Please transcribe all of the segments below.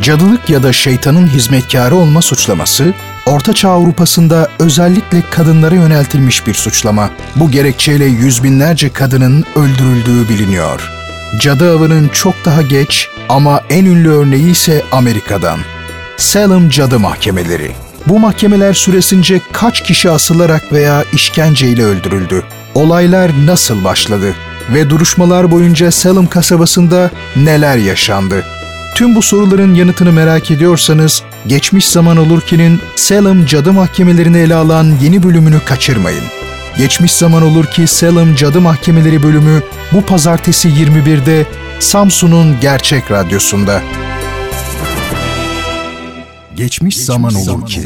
Cadılık ya da şeytanın hizmetkarı olma suçlaması, Ortaçağ Avrupa'sında özellikle kadınlara yöneltilmiş bir suçlama. Bu gerekçeyle yüz binlerce kadının öldürüldüğü biliniyor. Cadı avının çok daha geç ama en ünlü örneği ise Amerika'dan. Salem Cadı Mahkemeleri. Bu mahkemeler süresince kaç kişi asılarak veya işkenceyle öldürüldü? Olaylar nasıl başladı? Ve duruşmalar boyunca Salem kasabasında neler yaşandı? Tüm bu soruların yanıtını merak ediyorsanız, Geçmiş Zaman Olur ki'nin Salem Cadı Mahkemelerini ele alan yeni bölümünü kaçırmayın. Geçmiş Zaman Olur ki Salem Cadı Mahkemeleri bölümü bu pazartesi 21'de Samsun'un Gerçek Radyosu'nda. Geçmiş, Zaman Olur ki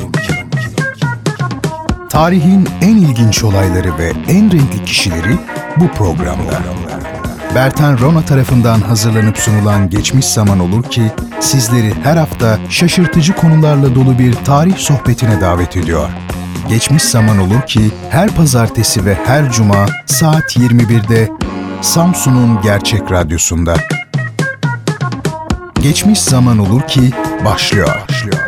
Tarihin en ilginç olayları ve en renkli kişileri bu programda. Bertan Rona tarafından hazırlanıp sunulan Geçmiş Zaman Olur ki sizleri her hafta şaşırtıcı konularla dolu bir tarih sohbetine davet ediyor. Geçmiş Zaman Olur ki her pazartesi ve her cuma saat 21'de Samsun'un Gerçek Radyosu'nda. Geçmiş Zaman Olur ki başlıyor. başlıyor.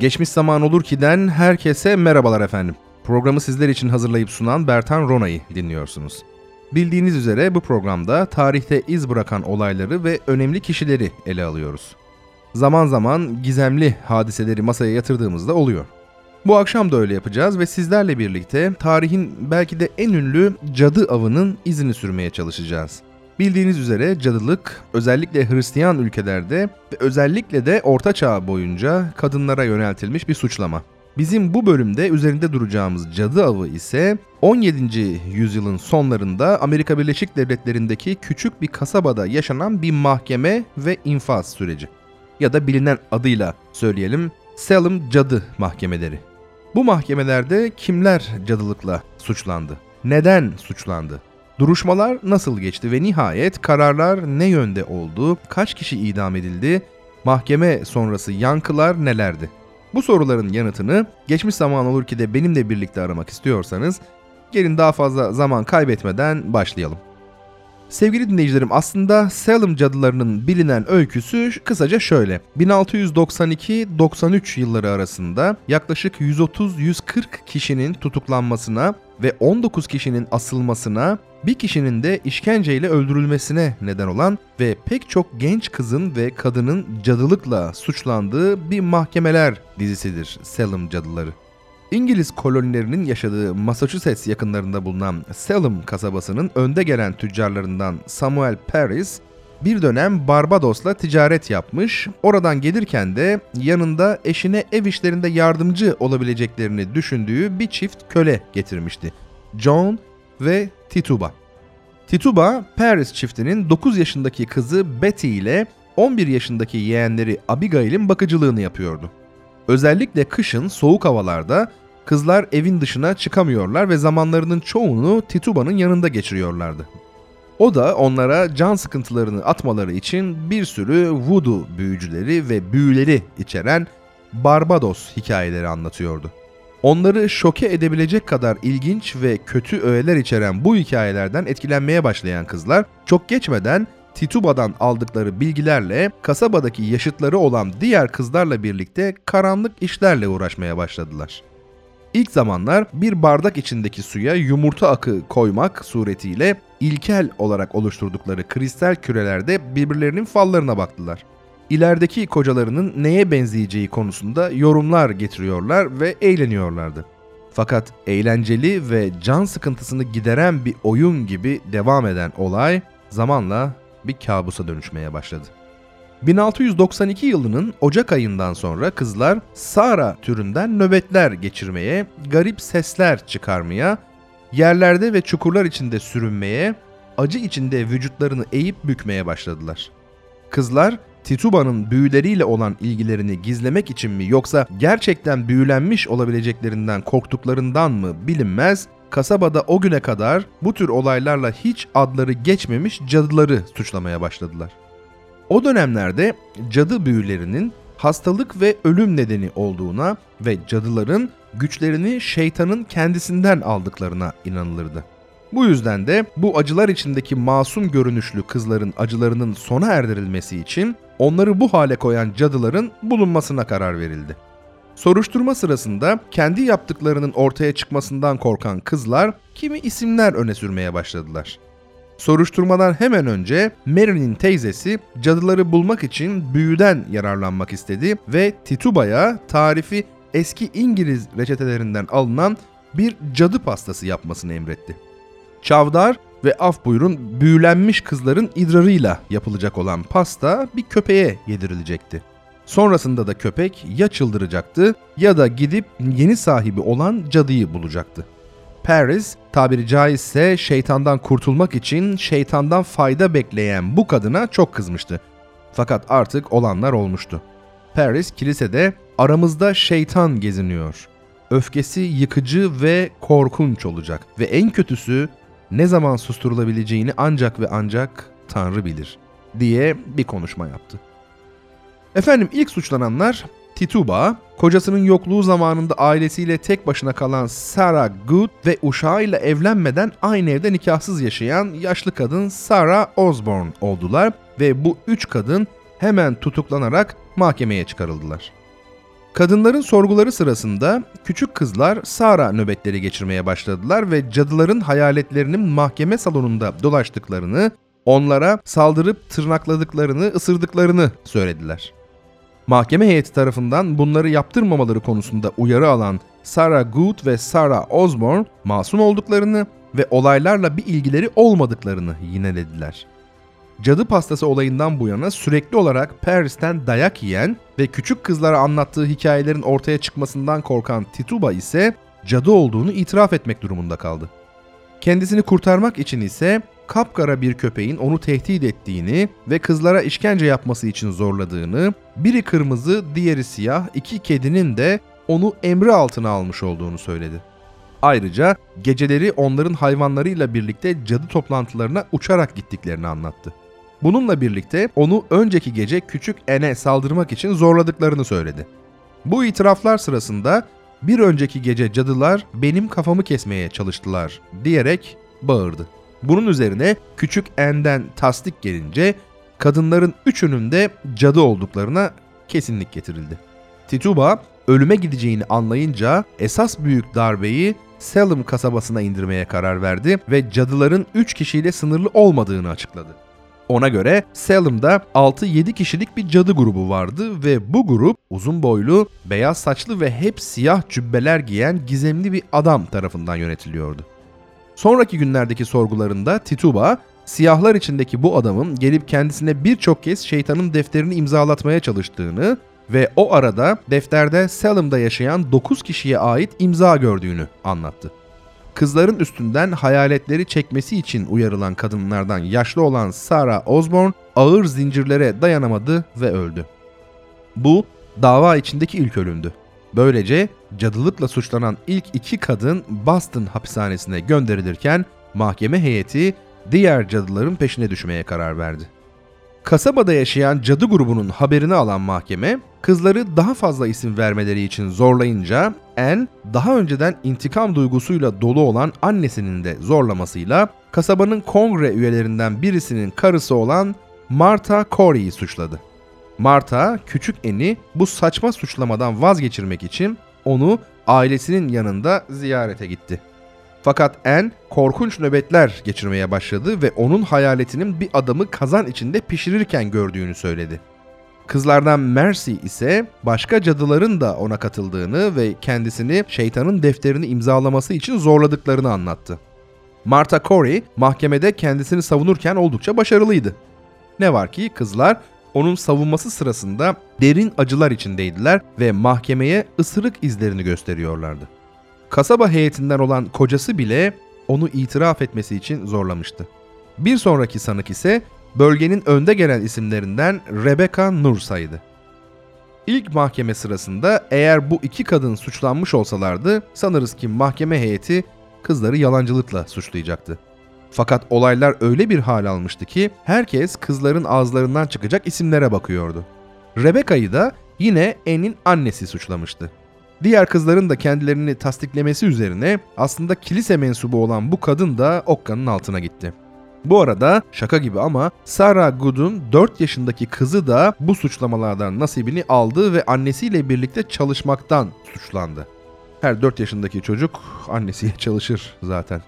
Geçmiş Zaman Olur Ki'den herkese merhabalar efendim. Programı sizler için hazırlayıp sunan Bertan Rona'yı dinliyorsunuz. Bildiğiniz üzere bu programda tarihte iz bırakan olayları ve önemli kişileri ele alıyoruz. Zaman zaman gizemli hadiseleri masaya yatırdığımızda oluyor. Bu akşam da öyle yapacağız ve sizlerle birlikte tarihin belki de en ünlü cadı avının izini sürmeye çalışacağız. Bildiğiniz üzere cadılık özellikle Hristiyan ülkelerde ve özellikle de Orta Çağ boyunca kadınlara yöneltilmiş bir suçlama. Bizim bu bölümde üzerinde duracağımız cadı avı ise 17. yüzyılın sonlarında Amerika Birleşik Devletleri'ndeki küçük bir kasabada yaşanan bir mahkeme ve infaz süreci. Ya da bilinen adıyla söyleyelim Salem Cadı Mahkemeleri. Bu mahkemelerde kimler cadılıkla suçlandı? Neden suçlandı? Duruşmalar nasıl geçti ve nihayet kararlar ne yönde oldu, kaç kişi idam edildi, mahkeme sonrası yankılar nelerdi? Bu soruların yanıtını geçmiş zaman olur ki de benimle birlikte aramak istiyorsanız gelin daha fazla zaman kaybetmeden başlayalım. Sevgili dinleyicilerim aslında Salem cadılarının bilinen öyküsü kısaca şöyle. 1692-93 yılları arasında yaklaşık 130-140 kişinin tutuklanmasına ve 19 kişinin asılmasına, bir kişinin de işkenceyle öldürülmesine neden olan ve pek çok genç kızın ve kadının cadılıkla suçlandığı bir mahkemeler dizisidir Salem Cadıları. İngiliz kolonilerinin yaşadığı Massachusetts yakınlarında bulunan Salem kasabasının önde gelen tüccarlarından Samuel Paris, bir dönem Barbados'la ticaret yapmış, oradan gelirken de yanında eşine ev işlerinde yardımcı olabileceklerini düşündüğü bir çift köle getirmişti. John ve Tituba. Tituba, Paris çiftinin 9 yaşındaki kızı Betty ile 11 yaşındaki yeğenleri Abigail'in bakıcılığını yapıyordu. Özellikle kışın soğuk havalarda kızlar evin dışına çıkamıyorlar ve zamanlarının çoğunu Tituba'nın yanında geçiriyorlardı. O da onlara can sıkıntılarını atmaları için bir sürü voodoo büyücüleri ve büyüleri içeren Barbados hikayeleri anlatıyordu. Onları şoke edebilecek kadar ilginç ve kötü öğeler içeren bu hikayelerden etkilenmeye başlayan kızlar çok geçmeden Tituba'dan aldıkları bilgilerle kasabadaki yaşıtları olan diğer kızlarla birlikte karanlık işlerle uğraşmaya başladılar. İlk zamanlar bir bardak içindeki suya yumurta akı koymak suretiyle ilkel olarak oluşturdukları kristal kürelerde birbirlerinin fallarına baktılar. İlerideki kocalarının neye benzeyeceği konusunda yorumlar getiriyorlar ve eğleniyorlardı. Fakat eğlenceli ve can sıkıntısını gideren bir oyun gibi devam eden olay zamanla bir kabusa dönüşmeye başladı. 1692 yılının Ocak ayından sonra kızlar Sara türünden nöbetler geçirmeye, garip sesler çıkarmaya, yerlerde ve çukurlar içinde sürünmeye, acı içinde vücutlarını eğip bükmeye başladılar. Kızlar Tituba'nın büyüleriyle olan ilgilerini gizlemek için mi yoksa gerçekten büyülenmiş olabileceklerinden korktuklarından mı bilinmez, kasabada o güne kadar bu tür olaylarla hiç adları geçmemiş cadıları suçlamaya başladılar. O dönemlerde cadı büyülerinin hastalık ve ölüm nedeni olduğuna ve cadıların güçlerini şeytanın kendisinden aldıklarına inanılırdı. Bu yüzden de bu acılar içindeki masum görünüşlü kızların acılarının sona erdirilmesi için onları bu hale koyan cadıların bulunmasına karar verildi. Soruşturma sırasında kendi yaptıklarının ortaya çıkmasından korkan kızlar kimi isimler öne sürmeye başladılar. Soruşturmadan hemen önce Mary'nin teyzesi cadıları bulmak için büyüden yararlanmak istedi ve Tituba'ya tarifi eski İngiliz reçetelerinden alınan bir cadı pastası yapmasını emretti. Çavdar ve af buyurun büyülenmiş kızların idrarıyla yapılacak olan pasta bir köpeğe yedirilecekti. Sonrasında da köpek ya çıldıracaktı ya da gidip yeni sahibi olan cadıyı bulacaktı. Paris tabiri caizse şeytandan kurtulmak için şeytandan fayda bekleyen bu kadına çok kızmıştı. Fakat artık olanlar olmuştu. Paris kilisede aramızda şeytan geziniyor. Öfkesi yıkıcı ve korkunç olacak ve en kötüsü ne zaman susturulabileceğini ancak ve ancak Tanrı bilir diye bir konuşma yaptı. Efendim ilk suçlananlar Tituba, kocasının yokluğu zamanında ailesiyle tek başına kalan Sarah Good ve uşağıyla evlenmeden aynı evde nikahsız yaşayan yaşlı kadın Sarah Osborne oldular ve bu üç kadın hemen tutuklanarak mahkemeye çıkarıldılar. Kadınların sorguları sırasında küçük kızlar Sara nöbetleri geçirmeye başladılar ve cadıların hayaletlerinin mahkeme salonunda dolaştıklarını, onlara saldırıp tırnakladıklarını, ısırdıklarını söylediler. Mahkeme heyeti tarafından bunları yaptırmamaları konusunda uyarı alan Sarah Good ve Sarah Osborne masum olduklarını ve olaylarla bir ilgileri olmadıklarını yinelediler. Cadı pastası olayından bu yana sürekli olarak Paris'ten dayak yiyen ve küçük kızlara anlattığı hikayelerin ortaya çıkmasından korkan Tituba ise cadı olduğunu itiraf etmek durumunda kaldı. Kendisini kurtarmak için ise kapkara bir köpeğin onu tehdit ettiğini ve kızlara işkence yapması için zorladığını, biri kırmızı, diğeri siyah, iki kedinin de onu emri altına almış olduğunu söyledi. Ayrıca geceleri onların hayvanlarıyla birlikte cadı toplantılarına uçarak gittiklerini anlattı. Bununla birlikte onu önceki gece küçük Ene saldırmak için zorladıklarını söyledi. Bu itiraflar sırasında bir önceki gece cadılar benim kafamı kesmeye çalıştılar diyerek bağırdı. Bunun üzerine küçük En'den tasdik gelince kadınların üçünün de cadı olduklarına kesinlik getirildi. Tituba ölüme gideceğini anlayınca esas büyük darbeyi Salem kasabasına indirmeye karar verdi ve cadıların 3 kişiyle sınırlı olmadığını açıkladı. Ona göre Salem'da 6-7 kişilik bir cadı grubu vardı ve bu grup uzun boylu, beyaz saçlı ve hep siyah cübbeler giyen gizemli bir adam tarafından yönetiliyordu. Sonraki günlerdeki sorgularında Tituba, siyahlar içindeki bu adamın gelip kendisine birçok kez şeytanın defterini imzalatmaya çalıştığını ve o arada defterde Salem'da yaşayan 9 kişiye ait imza gördüğünü anlattı. Kızların üstünden hayaletleri çekmesi için uyarılan kadınlardan yaşlı olan Sarah Osborne ağır zincirlere dayanamadı ve öldü. Bu dava içindeki ilk ölümdü. Böylece cadılıkla suçlanan ilk iki kadın Boston hapishanesine gönderilirken mahkeme heyeti diğer cadıların peşine düşmeye karar verdi. Kasabada yaşayan cadı grubunun haberini alan mahkeme, kızları daha fazla isim vermeleri için zorlayınca Anne, daha önceden intikam duygusuyla dolu olan annesinin de zorlamasıyla kasabanın kongre üyelerinden birisinin karısı olan Martha Corey'i suçladı. Martha, küçük Anne'i bu saçma suçlamadan vazgeçirmek için onu ailesinin yanında ziyarete gitti. Fakat Anne korkunç nöbetler geçirmeye başladı ve onun hayaletinin bir adamı kazan içinde pişirirken gördüğünü söyledi. Kızlardan Mercy ise başka cadıların da ona katıldığını ve kendisini şeytanın defterini imzalaması için zorladıklarını anlattı. Martha Corey mahkemede kendisini savunurken oldukça başarılıydı. Ne var ki kızlar onun savunması sırasında derin acılar içindeydiler ve mahkemeye ısırık izlerini gösteriyorlardı. Kasaba heyetinden olan kocası bile onu itiraf etmesi için zorlamıştı. Bir sonraki sanık ise bölgenin önde gelen isimlerinden Rebecca Nursa'ydı. İlk mahkeme sırasında eğer bu iki kadın suçlanmış olsalardı sanırız ki mahkeme heyeti kızları yalancılıkla suçlayacaktı. Fakat olaylar öyle bir hal almıştı ki herkes kızların ağızlarından çıkacak isimlere bakıyordu. Rebecca'yı da yine Anne'in annesi suçlamıştı. Diğer kızların da kendilerini tasdiklemesi üzerine aslında kilise mensubu olan bu kadın da okkanın altına gitti. Bu arada şaka gibi ama Sarah Good'un 4 yaşındaki kızı da bu suçlamalardan nasibini aldı ve annesiyle birlikte çalışmaktan suçlandı. Her 4 yaşındaki çocuk annesiyle çalışır zaten.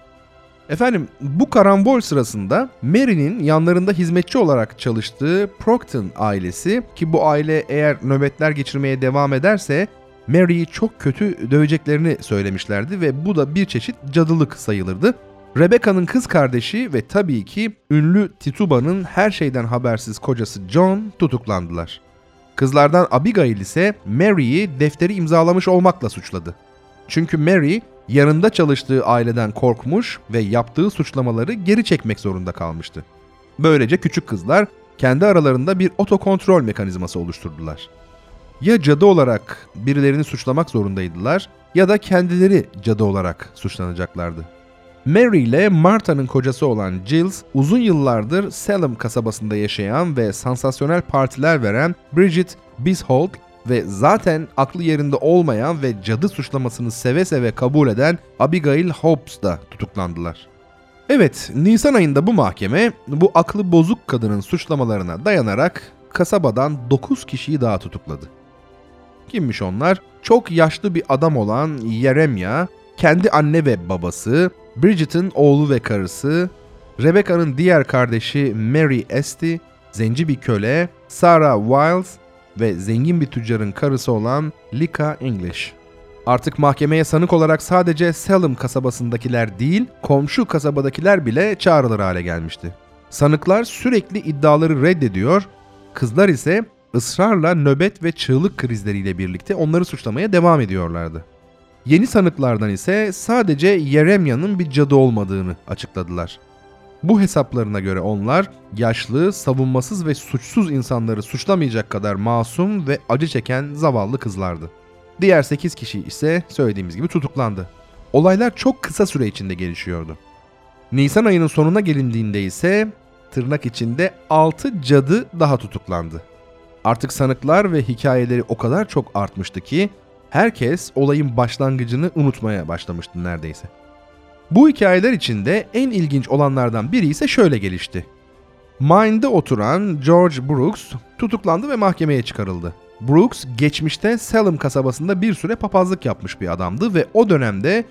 Efendim bu karambol sırasında Mary'nin yanlarında hizmetçi olarak çalıştığı Procton ailesi ki bu aile eğer nöbetler geçirmeye devam ederse Mary'i çok kötü döveceklerini söylemişlerdi ve bu da bir çeşit cadılık sayılırdı. Rebecca'nın kız kardeşi ve tabii ki ünlü Tituba'nın her şeyden habersiz kocası John tutuklandılar. Kızlardan Abigail ise Mary'i defteri imzalamış olmakla suçladı. Çünkü Mary yanında çalıştığı aileden korkmuş ve yaptığı suçlamaları geri çekmek zorunda kalmıştı. Böylece küçük kızlar kendi aralarında bir otokontrol mekanizması oluşturdular. Ya cadı olarak birilerini suçlamak zorundaydılar ya da kendileri cadı olarak suçlanacaklardı. Mary ile Martha'nın kocası olan Giles uzun yıllardır Salem kasabasında yaşayan ve sansasyonel partiler veren Bridget Bisholt ve zaten aklı yerinde olmayan ve cadı suçlamasını seve seve kabul eden Abigail Hobbs da tutuklandılar. Evet, Nisan ayında bu mahkeme bu aklı bozuk kadının suçlamalarına dayanarak kasabadan 9 kişiyi daha tutukladı. Kimmiş onlar? Çok yaşlı bir adam olan Yeremya, kendi anne ve babası, Bridget'in oğlu ve karısı, Rebecca'nın diğer kardeşi Mary Esty, zenci bir köle, Sarah Wiles ve zengin bir tüccarın karısı olan Lika English. Artık mahkemeye sanık olarak sadece Salem kasabasındakiler değil, komşu kasabadakiler bile çağrılır hale gelmişti. Sanıklar sürekli iddiaları reddediyor, kızlar ise ısrarla nöbet ve çığlık krizleriyle birlikte onları suçlamaya devam ediyorlardı. Yeni sanıklardan ise sadece Yeremya'nın bir cadı olmadığını açıkladılar. Bu hesaplarına göre onlar yaşlı, savunmasız ve suçsuz insanları suçlamayacak kadar masum ve acı çeken zavallı kızlardı. Diğer 8 kişi ise söylediğimiz gibi tutuklandı. Olaylar çok kısa süre içinde gelişiyordu. Nisan ayının sonuna gelindiğinde ise tırnak içinde 6 cadı daha tutuklandı. Artık sanıklar ve hikayeleri o kadar çok artmıştı ki herkes olayın başlangıcını unutmaya başlamıştı neredeyse. Bu hikayeler içinde en ilginç olanlardan biri ise şöyle gelişti. Maine'de oturan George Brooks tutuklandı ve mahkemeye çıkarıldı. Brooks geçmişte Salem kasabasında bir süre papazlık yapmış bir adamdı ve o dönemde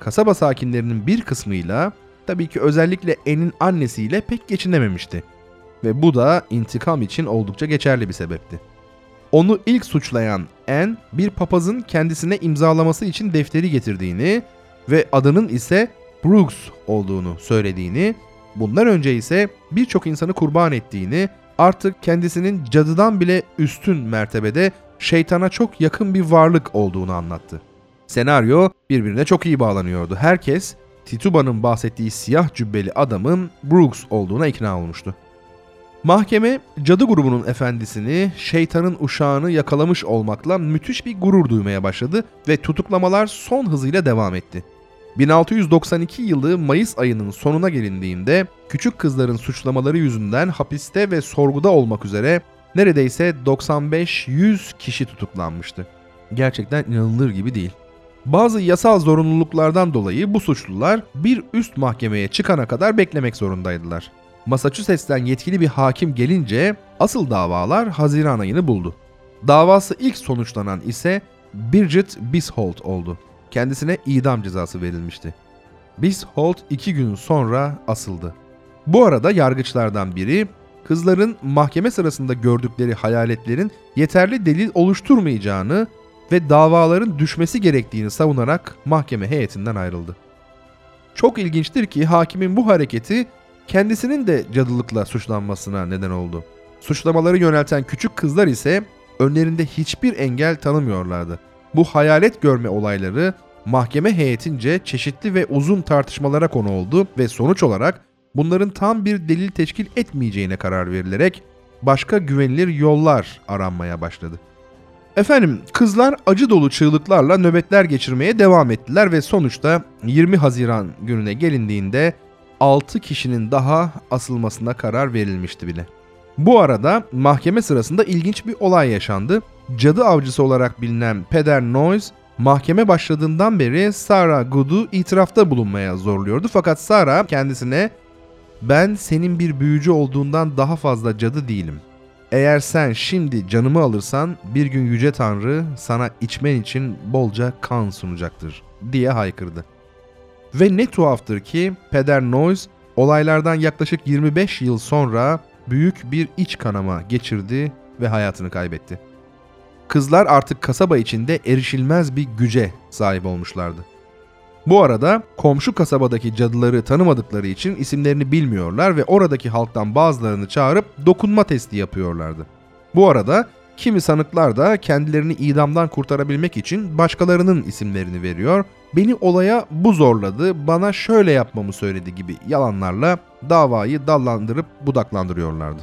kasaba sakinlerinin bir kısmıyla tabii ki özellikle Anne'in annesiyle pek geçinememişti. Ve bu da intikam için oldukça geçerli bir sebepti. Onu ilk suçlayan Anne bir papazın kendisine imzalaması için defteri getirdiğini ve adının ise Brooks olduğunu söylediğini, bundan önce ise birçok insanı kurban ettiğini, artık kendisinin cadıdan bile üstün mertebede şeytana çok yakın bir varlık olduğunu anlattı. Senaryo birbirine çok iyi bağlanıyordu. Herkes Tituba'nın bahsettiği siyah cübbeli adamın Brooks olduğuna ikna olmuştu. Mahkeme cadı grubunun efendisini şeytanın uşağını yakalamış olmakla müthiş bir gurur duymaya başladı ve tutuklamalar son hızıyla devam etti. 1692 yılı Mayıs ayının sonuna gelindiğinde küçük kızların suçlamaları yüzünden hapiste ve sorguda olmak üzere neredeyse 95-100 kişi tutuklanmıştı. Gerçekten inanılır gibi değil. Bazı yasal zorunluluklardan dolayı bu suçlular bir üst mahkemeye çıkana kadar beklemek zorundaydılar. Massachusetts'ten yetkili bir hakim gelince asıl davalar Haziran ayını buldu. Davası ilk sonuçlanan ise Bridget Bisholt oldu. Kendisine idam cezası verilmişti. Bisholt iki gün sonra asıldı. Bu arada yargıçlardan biri kızların mahkeme sırasında gördükleri hayaletlerin yeterli delil oluşturmayacağını ve davaların düşmesi gerektiğini savunarak mahkeme heyetinden ayrıldı. Çok ilginçtir ki hakimin bu hareketi kendisinin de cadılıkla suçlanmasına neden oldu. Suçlamaları yönelten küçük kızlar ise önlerinde hiçbir engel tanımıyorlardı. Bu hayalet görme olayları mahkeme heyetince çeşitli ve uzun tartışmalara konu oldu ve sonuç olarak bunların tam bir delil teşkil etmeyeceğine karar verilerek başka güvenilir yollar aranmaya başladı. Efendim kızlar acı dolu çığlıklarla nöbetler geçirmeye devam ettiler ve sonuçta 20 Haziran gününe gelindiğinde 6 kişinin daha asılmasına karar verilmişti bile. Bu arada mahkeme sırasında ilginç bir olay yaşandı. cadı avcısı olarak bilinen Peder Noyes mahkeme başladığından beri Sarah Good'u itirafta bulunmaya zorluyordu. Fakat Sarah kendisine ben senin bir büyücü olduğundan daha fazla cadı değilim. Eğer sen şimdi canımı alırsan bir gün Yüce Tanrı sana içmen için bolca kan sunacaktır diye haykırdı. Ve ne tuhaftır ki Peder Noyes olaylardan yaklaşık 25 yıl sonra büyük bir iç kanama geçirdi ve hayatını kaybetti. Kızlar artık kasaba içinde erişilmez bir güce sahip olmuşlardı. Bu arada komşu kasabadaki cadıları tanımadıkları için isimlerini bilmiyorlar ve oradaki halktan bazılarını çağırıp dokunma testi yapıyorlardı. Bu arada kimi sanıklar da kendilerini idamdan kurtarabilmek için başkalarının isimlerini veriyor. Beni olaya bu zorladı, bana şöyle yapmamı söyledi gibi yalanlarla davayı dallandırıp budaklandırıyorlardı.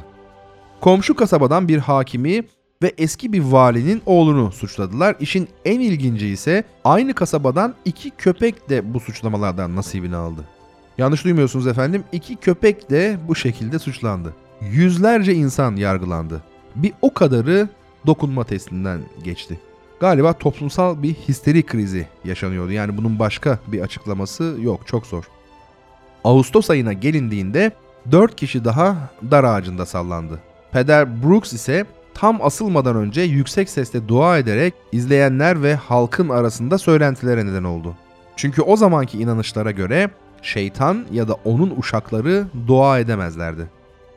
Komşu kasabadan bir hakimi ve eski bir valinin oğlunu suçladılar. İşin en ilginci ise aynı kasabadan iki köpek de bu suçlamalardan nasibini aldı. Yanlış duymuyorsunuz efendim. İki köpek de bu şekilde suçlandı. Yüzlerce insan yargılandı. Bir o kadarı dokunma testinden geçti. Galiba toplumsal bir histeri krizi yaşanıyordu. Yani bunun başka bir açıklaması yok. Çok zor. Ağustos ayına gelindiğinde 4 kişi daha dar ağacında sallandı. Peder Brooks ise tam asılmadan önce yüksek sesle dua ederek izleyenler ve halkın arasında söylentilere neden oldu. Çünkü o zamanki inanışlara göre şeytan ya da onun uşakları dua edemezlerdi.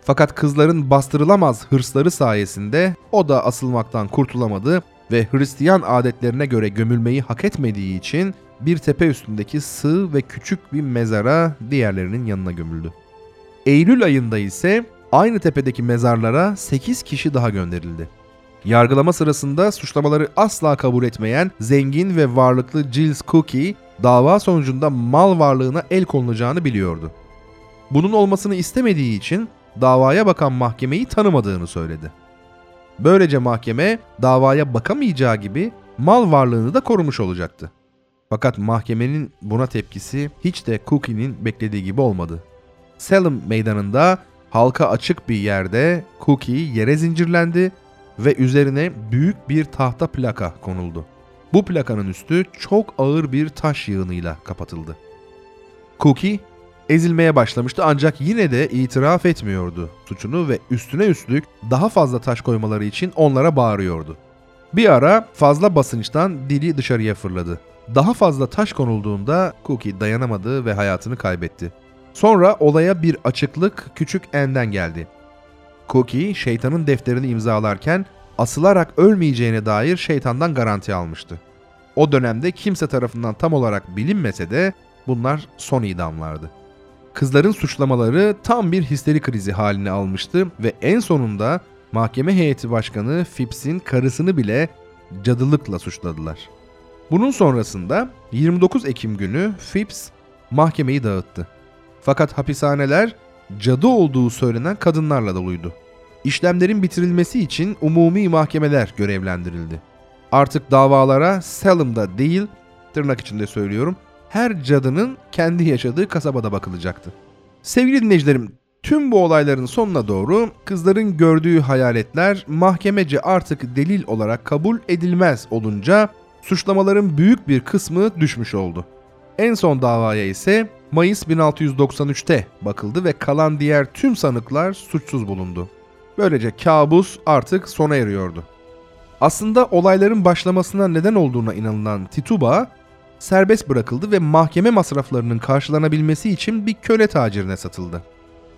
Fakat kızların bastırılamaz hırsları sayesinde o da asılmaktan kurtulamadı ve Hristiyan adetlerine göre gömülmeyi hak etmediği için bir tepe üstündeki sığ ve küçük bir mezara diğerlerinin yanına gömüldü. Eylül ayında ise aynı tepedeki mezarlara 8 kişi daha gönderildi. Yargılama sırasında suçlamaları asla kabul etmeyen zengin ve varlıklı Giles Cookie dava sonucunda mal varlığına el konulacağını biliyordu. Bunun olmasını istemediği için davaya bakan mahkemeyi tanımadığını söyledi. Böylece mahkeme davaya bakamayacağı gibi mal varlığını da korumuş olacaktı. Fakat mahkemenin buna tepkisi hiç de Cookie'nin beklediği gibi olmadı. Salem meydanında halka açık bir yerde Cookie yere zincirlendi ve üzerine büyük bir tahta plaka konuldu. Bu plakanın üstü çok ağır bir taş yığınıyla kapatıldı. Cookie ezilmeye başlamıştı ancak yine de itiraf etmiyordu suçunu ve üstüne üstlük daha fazla taş koymaları için onlara bağırıyordu. Bir ara fazla basınçtan dili dışarıya fırladı. Daha fazla taş konulduğunda Cookie dayanamadı ve hayatını kaybetti. Sonra olaya bir açıklık küçük N'den geldi. Cookie şeytanın defterini imzalarken asılarak ölmeyeceğine dair şeytandan garanti almıştı. O dönemde kimse tarafından tam olarak bilinmese de bunlar son idamlardı. Kızların suçlamaları tam bir histeri krizi haline almıştı ve en sonunda mahkeme heyeti başkanı Phipps'in karısını bile cadılıkla suçladılar. Bunun sonrasında 29 Ekim günü Phipps mahkemeyi dağıttı. Fakat hapishaneler cadı olduğu söylenen kadınlarla doluydu. İşlemlerin bitirilmesi için umumi mahkemeler görevlendirildi. Artık davalara Salem'da değil, tırnak içinde söylüyorum, her cadının kendi yaşadığı kasabada bakılacaktı. Sevgili dinleyicilerim, tüm bu olayların sonuna doğru kızların gördüğü hayaletler mahkemece artık delil olarak kabul edilmez olunca suçlamaların büyük bir kısmı düşmüş oldu. En son davaya ise Mayıs 1693'te bakıldı ve kalan diğer tüm sanıklar suçsuz bulundu. Böylece kabus artık sona eriyordu. Aslında olayların başlamasına neden olduğuna inanılan Tituba serbest bırakıldı ve mahkeme masraflarının karşılanabilmesi için bir köle tacirine satıldı.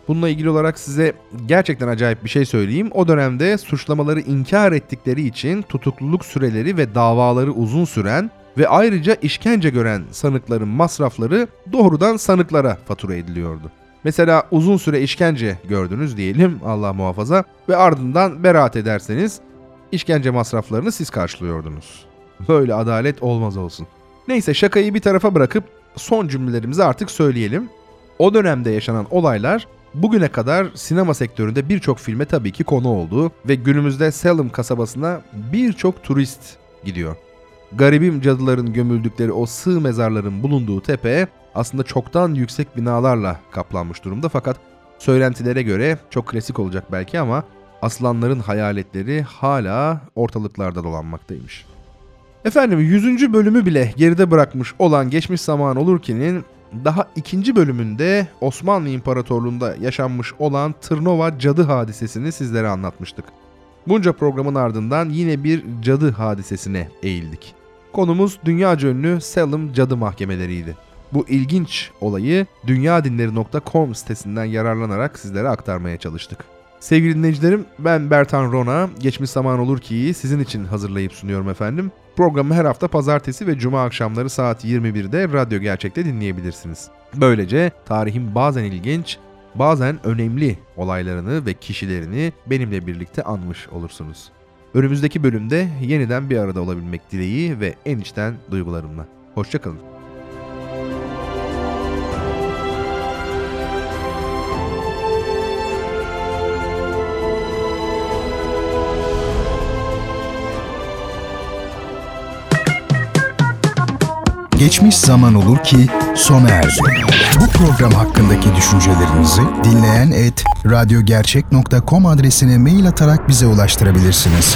Bununla ilgili olarak size gerçekten acayip bir şey söyleyeyim. O dönemde suçlamaları inkar ettikleri için tutukluluk süreleri ve davaları uzun süren ve ayrıca işkence gören sanıkların masrafları doğrudan sanıklara fatura ediliyordu. Mesela uzun süre işkence gördünüz diyelim Allah muhafaza ve ardından beraat ederseniz işkence masraflarını siz karşılıyordunuz. Böyle adalet olmaz olsun. Neyse şakayı bir tarafa bırakıp son cümlelerimizi artık söyleyelim. O dönemde yaşanan olaylar bugüne kadar sinema sektöründe birçok filme tabii ki konu oldu ve günümüzde Salem kasabasına birçok turist gidiyor. Garibim cadıların gömüldükleri o sığ mezarların bulunduğu tepe aslında çoktan yüksek binalarla kaplanmış durumda fakat söylentilere göre çok klasik olacak belki ama aslanların hayaletleri hala ortalıklarda dolanmaktaymış. Efendim 100. bölümü bile geride bırakmış olan Geçmiş Zaman Olurki'nin daha ikinci bölümünde Osmanlı İmparatorluğu'nda yaşanmış olan Tırnova cadı hadisesini sizlere anlatmıştık. Bunca programın ardından yine bir cadı hadisesine eğildik. Konumuz dünyaca ünlü Salem cadı mahkemeleriydi. Bu ilginç olayı dünyadinleri.com sitesinden yararlanarak sizlere aktarmaya çalıştık. Sevgili dinleyicilerim ben Bertan Rona. Geçmiş zaman olur ki sizin için hazırlayıp sunuyorum efendim. Programı her hafta pazartesi ve cuma akşamları saat 21'de Radyo Gerçek'te dinleyebilirsiniz. Böylece tarihin bazen ilginç, bazen önemli olaylarını ve kişilerini benimle birlikte anmış olursunuz. Önümüzdeki bölümde yeniden bir arada olabilmek dileği ve en içten duygularımla. Hoşçakalın. Geçmiş zaman olur ki sona erdi. Bu program hakkındaki düşüncelerinizi dinleyen et radyogercek.com adresine mail atarak bize ulaştırabilirsiniz.